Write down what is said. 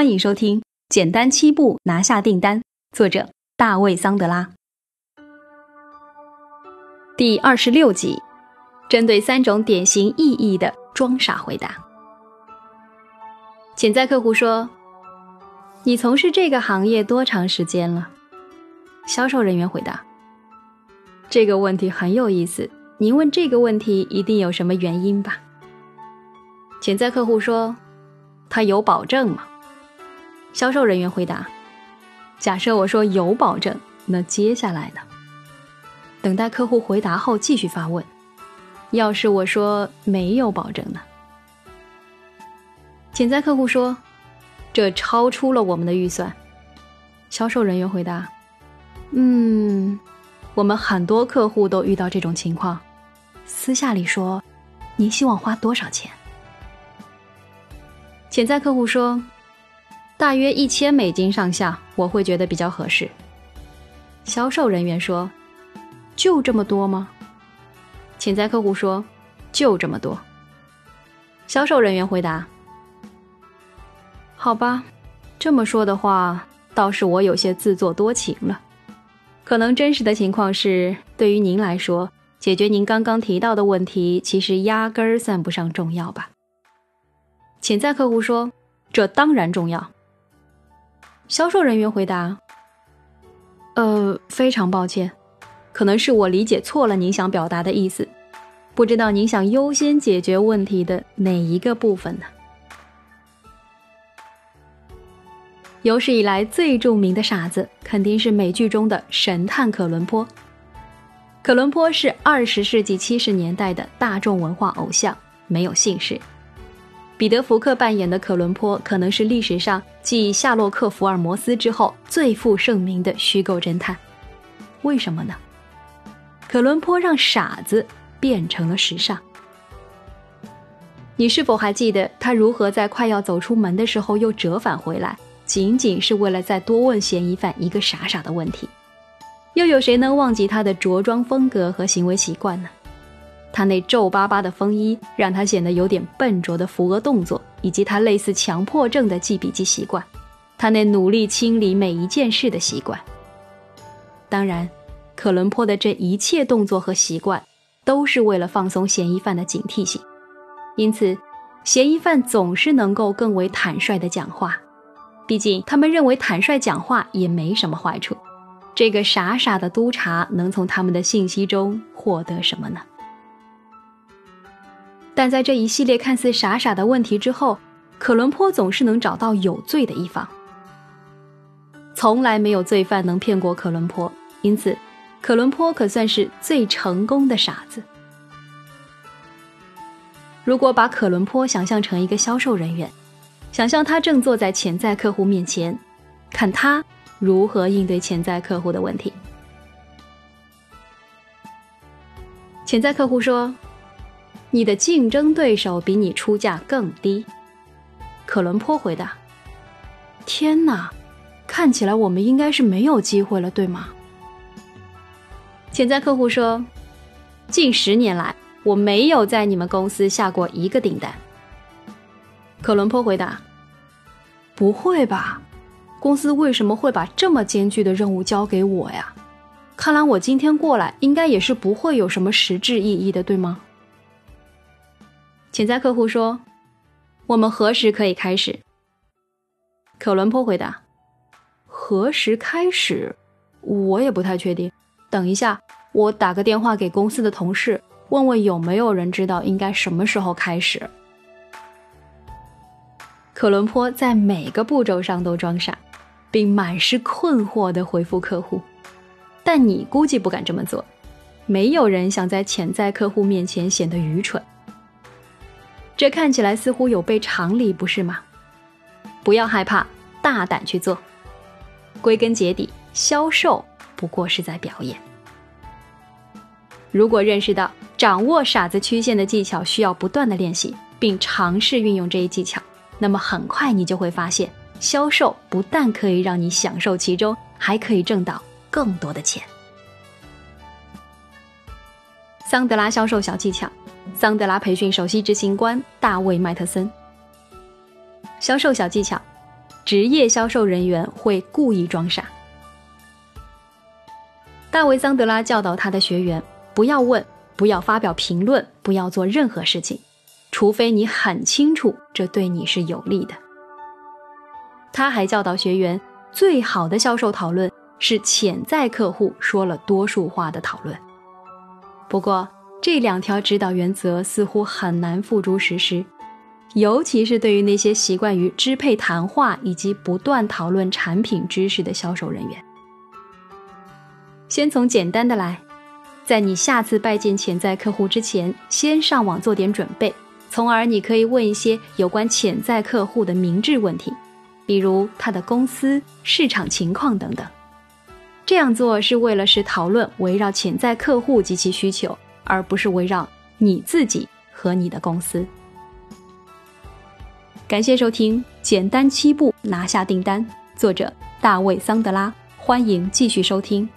欢迎收听《简单七步拿下订单》，作者大卫·桑德拉。第二十六集，针对三种典型意义的装傻回答。潜在客户说：“你从事这个行业多长时间了？”销售人员回答：“这个问题很有意思，您问这个问题一定有什么原因吧？”潜在客户说：“他有保证吗？”销售人员回答：“假设我说有保证，那接下来呢？”等待客户回答后，继续发问：“要是我说没有保证呢？”潜在客户说：“这超出了我们的预算。”销售人员回答：“嗯，我们很多客户都遇到这种情况。私下里说，您希望花多少钱？”潜在客户说：“大约一千美金上下，我会觉得比较合适。”销售人员说：“就这么多吗？”潜在客户说：“就这么多。”销售人员回答：“好吧，这么说的话，倒是我有些自作多情了。可能真实的情况是，对于您来说，解决您刚刚提到的问题，其实压根儿算不上重要吧。”潜在客户说：“这当然重要。”销售人员回答：“呃，非常抱歉，可能是我理解错了您想表达的意思。不知道您想优先解决问题的哪一个部分呢？”有史以来最著名的傻子，肯定是美剧中的神探可伦坡。可伦坡是二十世纪七十年代的大众文化偶像，没有姓氏。彼得·福克扮演的可伦坡可能是历史上继夏洛克·福尔摩斯之后最负盛名的虚构侦探。为什么呢？可伦坡让傻子变成了时尚。你是否还记得他如何在快要走出门的时候又折返回来，仅仅是为了再多问嫌疑犯一个傻傻的问题？又有谁能忘记他的着装风格和行为习惯呢？他那皱巴巴的风衣让他显得有点笨拙的扶额动作，以及他类似强迫症的记笔记习惯，他那努力清理每一件事的习惯。当然，可伦坡的这一切动作和习惯，都是为了放松嫌疑犯的警惕性，因此，嫌疑犯总是能够更为坦率地讲话，毕竟他们认为坦率讲话也没什么坏处。这个傻傻的督察能从他们的信息中获得什么呢？但在这一系列看似傻傻的问题之后，可伦坡总是能找到有罪的一方。从来没有罪犯能骗过可伦坡，因此，可伦坡可算是最成功的傻子。如果把可伦坡想象成一个销售人员，想象他正坐在潜在客户面前，看他如何应对潜在客户的问题。潜在客户说。你的竞争对手比你出价更低，可伦坡回答：“天哪，看起来我们应该是没有机会了，对吗？”潜在客户说：“近十年来，我没有在你们公司下过一个订单。”可伦坡回答：“不会吧，公司为什么会把这么艰巨的任务交给我呀？看来我今天过来，应该也是不会有什么实质意义的，对吗？”潜在客户说：“我们何时可以开始？”可伦坡回答：“何时开始？我也不太确定。等一下，我打个电话给公司的同事，问问有没有人知道应该什么时候开始。”可伦坡在每个步骤上都装傻，并满是困惑地回复客户。但你估计不敢这么做。没有人想在潜在客户面前显得愚蠢。这看起来似乎有悖常理，不是吗？不要害怕，大胆去做。归根结底，销售不过是在表演。如果认识到掌握傻子曲线的技巧需要不断的练习，并尝试运用这一技巧，那么很快你就会发现，销售不但可以让你享受其中，还可以挣到更多的钱。桑德拉销售小技巧。桑德拉培训首席执行官大卫·麦特森。销售小技巧：职业销售人员会故意装傻。大卫·桑德拉教导他的学员：不要问，不要发表评论，不要做任何事情，除非你很清楚这对你是有利的。他还教导学员：最好的销售讨论是潜在客户说了多数话的讨论。不过，这两条指导原则似乎很难付诸实施，尤其是对于那些习惯于支配谈话以及不断讨论产品知识的销售人员。先从简单的来，在你下次拜见潜在客户之前，先上网做点准备，从而你可以问一些有关潜在客户的明智问题，比如他的公司、市场情况等等。这样做是为了使讨论围绕潜在客户及其需求，而不是围绕你自己和你的公司。感谢收听《简单七步拿下订单》，作者大卫·桑德拉，欢迎继续收听。